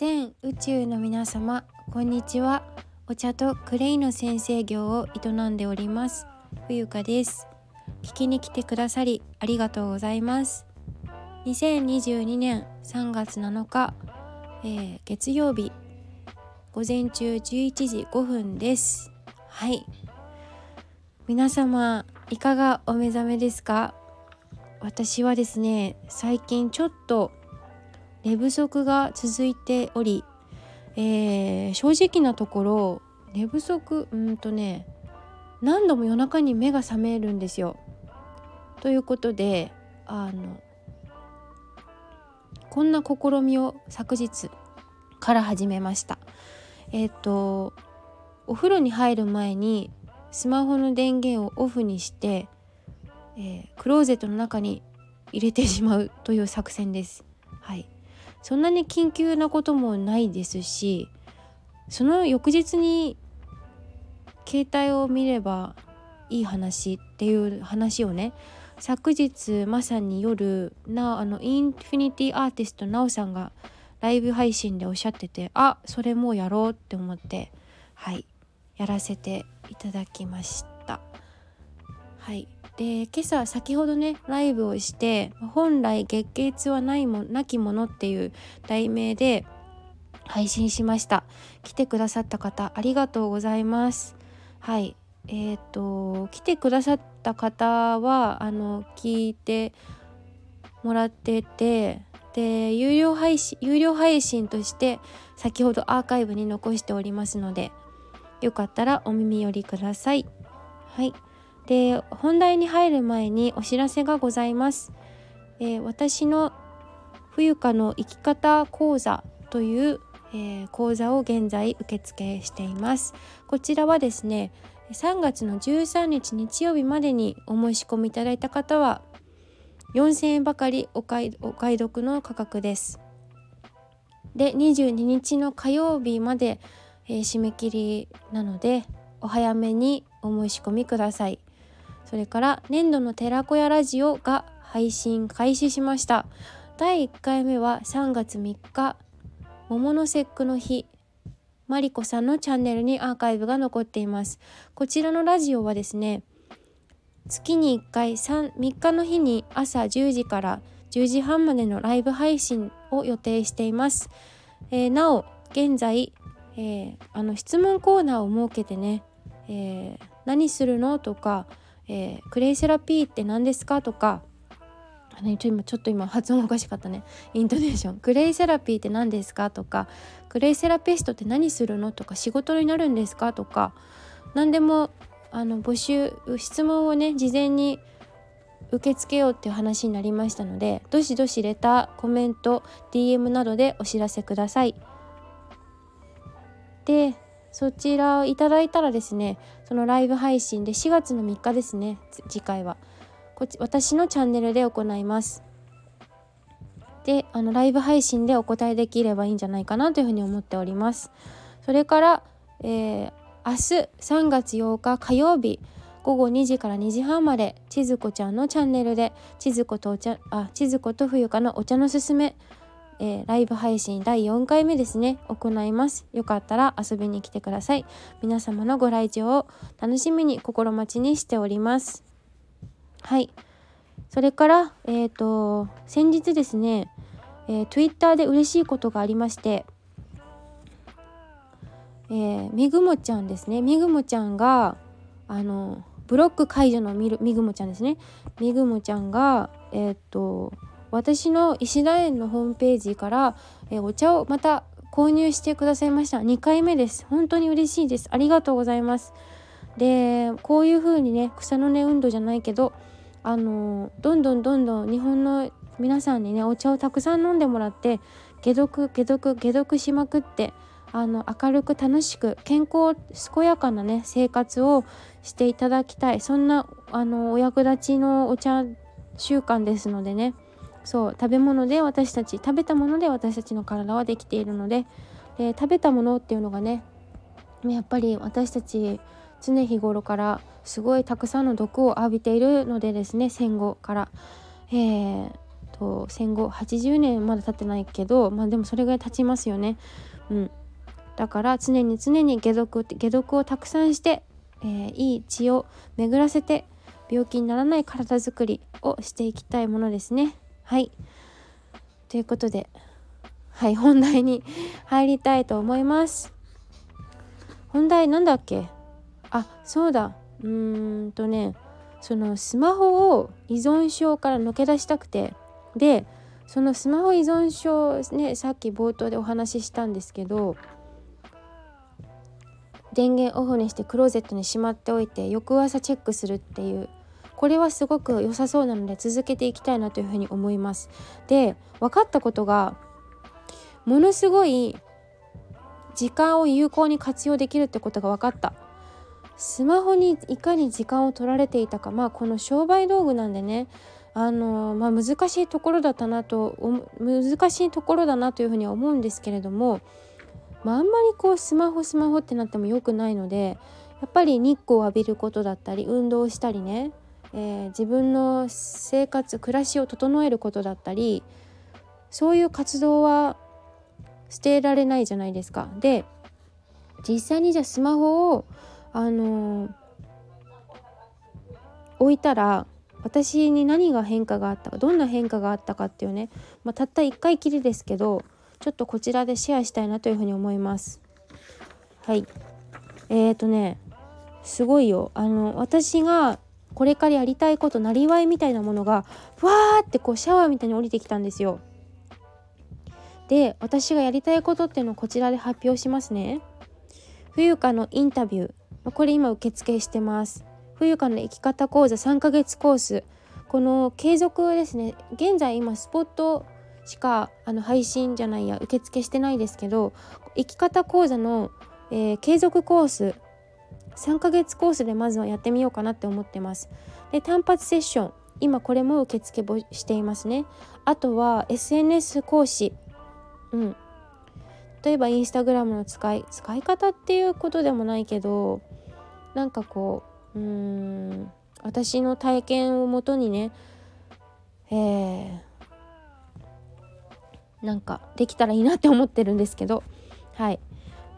全宇宙の皆様こんにちは。お茶とクレイの先生業を営んでおります。冬香です。聞きに来てくださりありがとうございます。2022年3月7日、えー、月曜日午前中11時5分です。はい。皆様いかがお目覚めですか？私はですね最近ちょっと寝不足が続いており、えー、正直なところ寝不足うんとね何度も夜中に目が覚めるんですよ。ということであのこんな試みを昨日から始めました。えっ、ー、とお風呂に入る前にスマホの電源をオフにして、えー、クローゼットの中に入れてしまうという作戦です。はいそんなに緊急なこともないですしその翌日に携帯を見ればいい話っていう話をね昨日まさに夜なあのインフィニティアーティストなおさんがライブ配信でおっしゃっててあそれもうやろうって思ってはいやらせていただきました。はい。で今朝先ほどねライブをして本来月経痛はないもなきものっていう題名で配信しました。来てくださった方ありがとうございます。はい。えっ、ー、と来てくださった方はあの聞いてもらっててで有料配信有料配信として先ほどアーカイブに残しておりますのでよかったらお耳寄りください。はい。で本題に入る前にお知らせがございます、えー、私の冬香の生き方講座という、えー、講座を現在受付しています。こちらはですね3月の13日日曜日までにお申し込みいただいた方は4000円ばかりお買い得の価格です。で22日の火曜日まで、えー、締め切りなのでお早めにお申し込みください。それから年度の寺子屋ラジオが配信開始しました。第1回目は3月3日桃の節句の日。マリコさんのチャンネルにアーカイブが残っています。こちらのラジオはですね月に1回 3, 3日の日に朝10時から10時半までのライブ配信を予定しています、えー、なお現在、えー、あの質問コーナーを設けてね、えー、何するのとかえー、クレイセラピーって何ですか？とかあのちょちょっと今発音おかしかったね。イントネーション。クレイセラピーって何ですか？とかクレイセラピストって何するの？とか仕事になるんですか？とか何でもあの募集質問をね事前に受け付けようっていう話になりましたのでどしどしレターコメント DM などでお知らせください。でそちらをいただいたらですねそのライブ配信で4月の3日ですね次回は。こっち私のチャンネルで行います。であのライブ配信でお答えできればいいんじゃないかなというふうに思っております。それから、えー、明日3月8日火曜日午後2時から2時半まで千鶴子ちゃんのチャンネルで千鶴子とお茶あ千鶴子と冬香のお茶のすすめえー、ライブ配信第4回目ですね。行います。よかったら遊びに来てください。皆様のご来場を楽しみに心待ちにしております。はい。それからえっ、ー、と先日ですね、えー、Twitter で嬉しいことがありましてえー、みぐもちゃんですね。みぐもちゃんがあのブロック解除のみみぐもちゃんですね。みぐもちゃんがえっ、ー、と私の石田園のホームページから、えお茶をまた購入してくださいました。2回目です。本当に嬉しいです。ありがとうございます。でこういう風にね草の根運動じゃないけどあのどんどんどんどん日本の皆さんにねお茶をたくさん飲んでもらって解毒解毒解毒しまくってあの明るく楽しく健康健やかなね生活をしていただきたい。そんなあのお役立ちのお茶習慣ですのでね。そう食べ物で私たち食べたもので私たちの体はできているのでで食べたものっていうのがねやっぱり私たち常日頃からすごいたくさんの毒を浴びているのでですね戦後から。えー、と戦後80年まだ経ってないけどまあでもそれぐらい経ちますよね。うん、だから常に常に解毒解毒をたくさんして、えー、いい血を巡らせて病気にならない体づくりをしていきたいものですね。はい。ということではい本題に入りたいと思います。本題なんだっけ？あそうだ。うーんとねそのスマホを依存症から抜け出したくて。でそのスマホ依存症ねさっき冒頭でお話ししたんですけど電源オフにしてクローゼットにしまっておいて翌朝チェックするっていうこれはすごく良さそうなので続けていきたいなというふうに思います。で分かったことがものすごい時間を有効に活用できるってことが分かった。スマホにいかに時間を取られていたかまあこの商売道具なんでねあのまあ、難しいところだったなと難しいところだなというふうには思うんですけれども、まあ、あんまりこうスマホスマホってなっても良くないのでやっぱり日光を浴びることだったり運動したりね、えー、自分の生活暮らしを整えることだったりそういう活動は捨てられないじゃないですか。で実際にじゃあスマホをあのー、置いたら私に何が変化があったかどんな変化があったかっていうね、まあ、たった1回きりですけどちょっとこちらでシェアしたいなというふうに思います。はいえーとねすごいよあの私がこれからやりたいことなりわいみたいなものがふわーってこうシャワーみたいに降りてきたんですよ。で私がやりたいことっていうのをこちらで発表しますね。冬香のインタビューこれ今受付してます。冬香の生き方講座3ヶ月コースこの継続ですね現在今スポットしかあの配信じゃないや受付してないですけど生き方講座の、えー、継続コース3ヶ月コースでまずはやってみようかなって思ってます。で単発セッション。今これも受付していますね。あとは SNS 講師。うん。例えばインスタグラムの使い使い方っていうことでもないけどなんかこううーん私の体験をもとにねえー、なんかできたらいいなって思ってるんですけど。はい。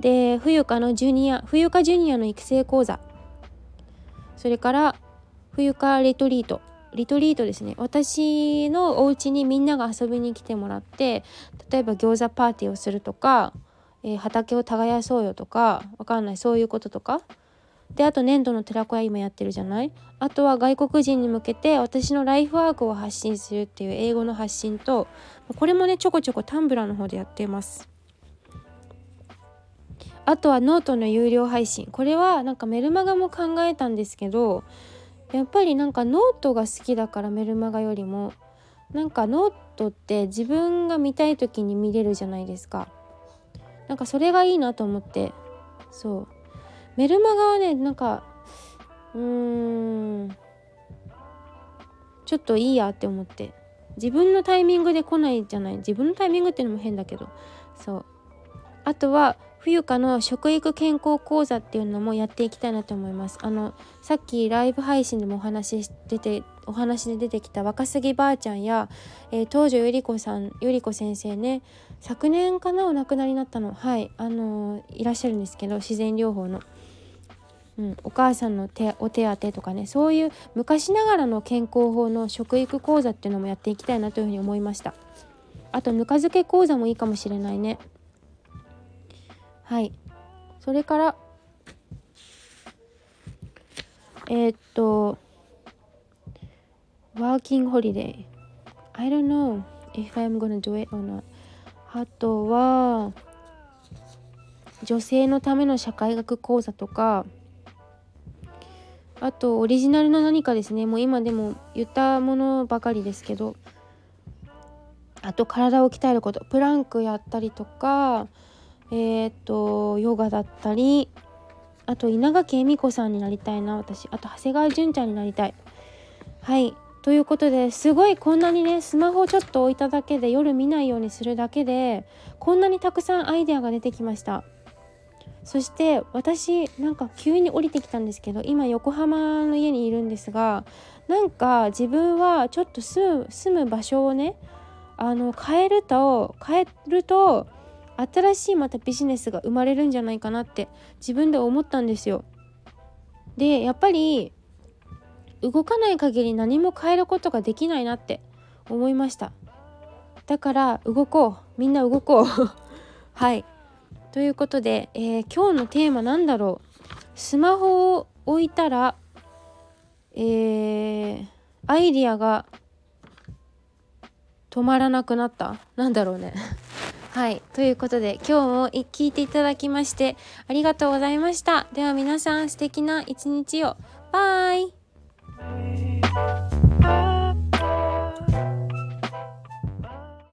で冬香のジュニア冬香ジュニアの育成講座。それから冬香レトリート。リトリートですね。私のお家にみんなが遊びに来てもらって例えば餃子パーティーをするとか、えー、畑を耕そうよとかわかんないそういうこととか。であと粘土の寺子屋今やってるじゃない？あとは外国人に向けて私のライフワークを発信するっていう英語の発信とこれもねちょこちょこタンブラーの方でやっています。あとはノートの有料配信。これはなんかメルマガも考えたんですけどやっぱりなんかノートが好きだからメルマガよりもなんかノートって自分が見たい時に見れるじゃないですか。なんかそれがいいなと思って。そう。メルマガはねなんかうーんちょっといいやって思って。自分のタイミングで来ないじゃない。自分のタイミングっていうのも変だけど。そう。あとは冬香の食育健康講座っていうのもやっていきたいなと思います。あのさっきライブ配信でもお話し出てお話で出てきた若杉ばあちゃんや、えー、東條ゆり子さんゆり子先生ね昨年かなお亡くなりになったの。はいあのー、いらっしゃるんですけど自然療法の。うん、お母さんの手お手当とかねそういう昔ながらの健康法の食育講座っていうのもやっていきたいなというふうに思いました。あとぬか漬け講座もいいかもしれないね。はい。それからえー、っとワーキングホリデー I don't know if I'm gonna do it or not あとは女性のための社会学講座とか。あとオリジナルの何かですね。もう今でも言ったものばかりですけど。あと体を鍛えること。プランクやったりとか。えっ、とヨガだったりあと稲垣恵美子さんになりたいな私。あと長谷川純ちゃんになりたい。はい。ということですごいこんなにねスマホちょっと置いただけで夜見ないようにするだけでこんなにたくさんアイデアが出てきました。そして私なんか急に降りてきたんですけど今横浜の家にいるんですがなんか自分はちょっと住む住む場所をねあの変えると変えると新しいまたビジネスが生まれるんじゃないかなって自分で思ったんですよ。でやっぱり動かない限り何も変えることができないなって思いました。だから動こう。みんな動こう。はい。ということで、えー、今日のテーマなんだろう。スマホを置いたらえー、アイディアが止まらなくなった。なんだろうね。はい。ということで今日も聞いていただきましてありがとうございました。では皆さん素敵な一日を。バイ。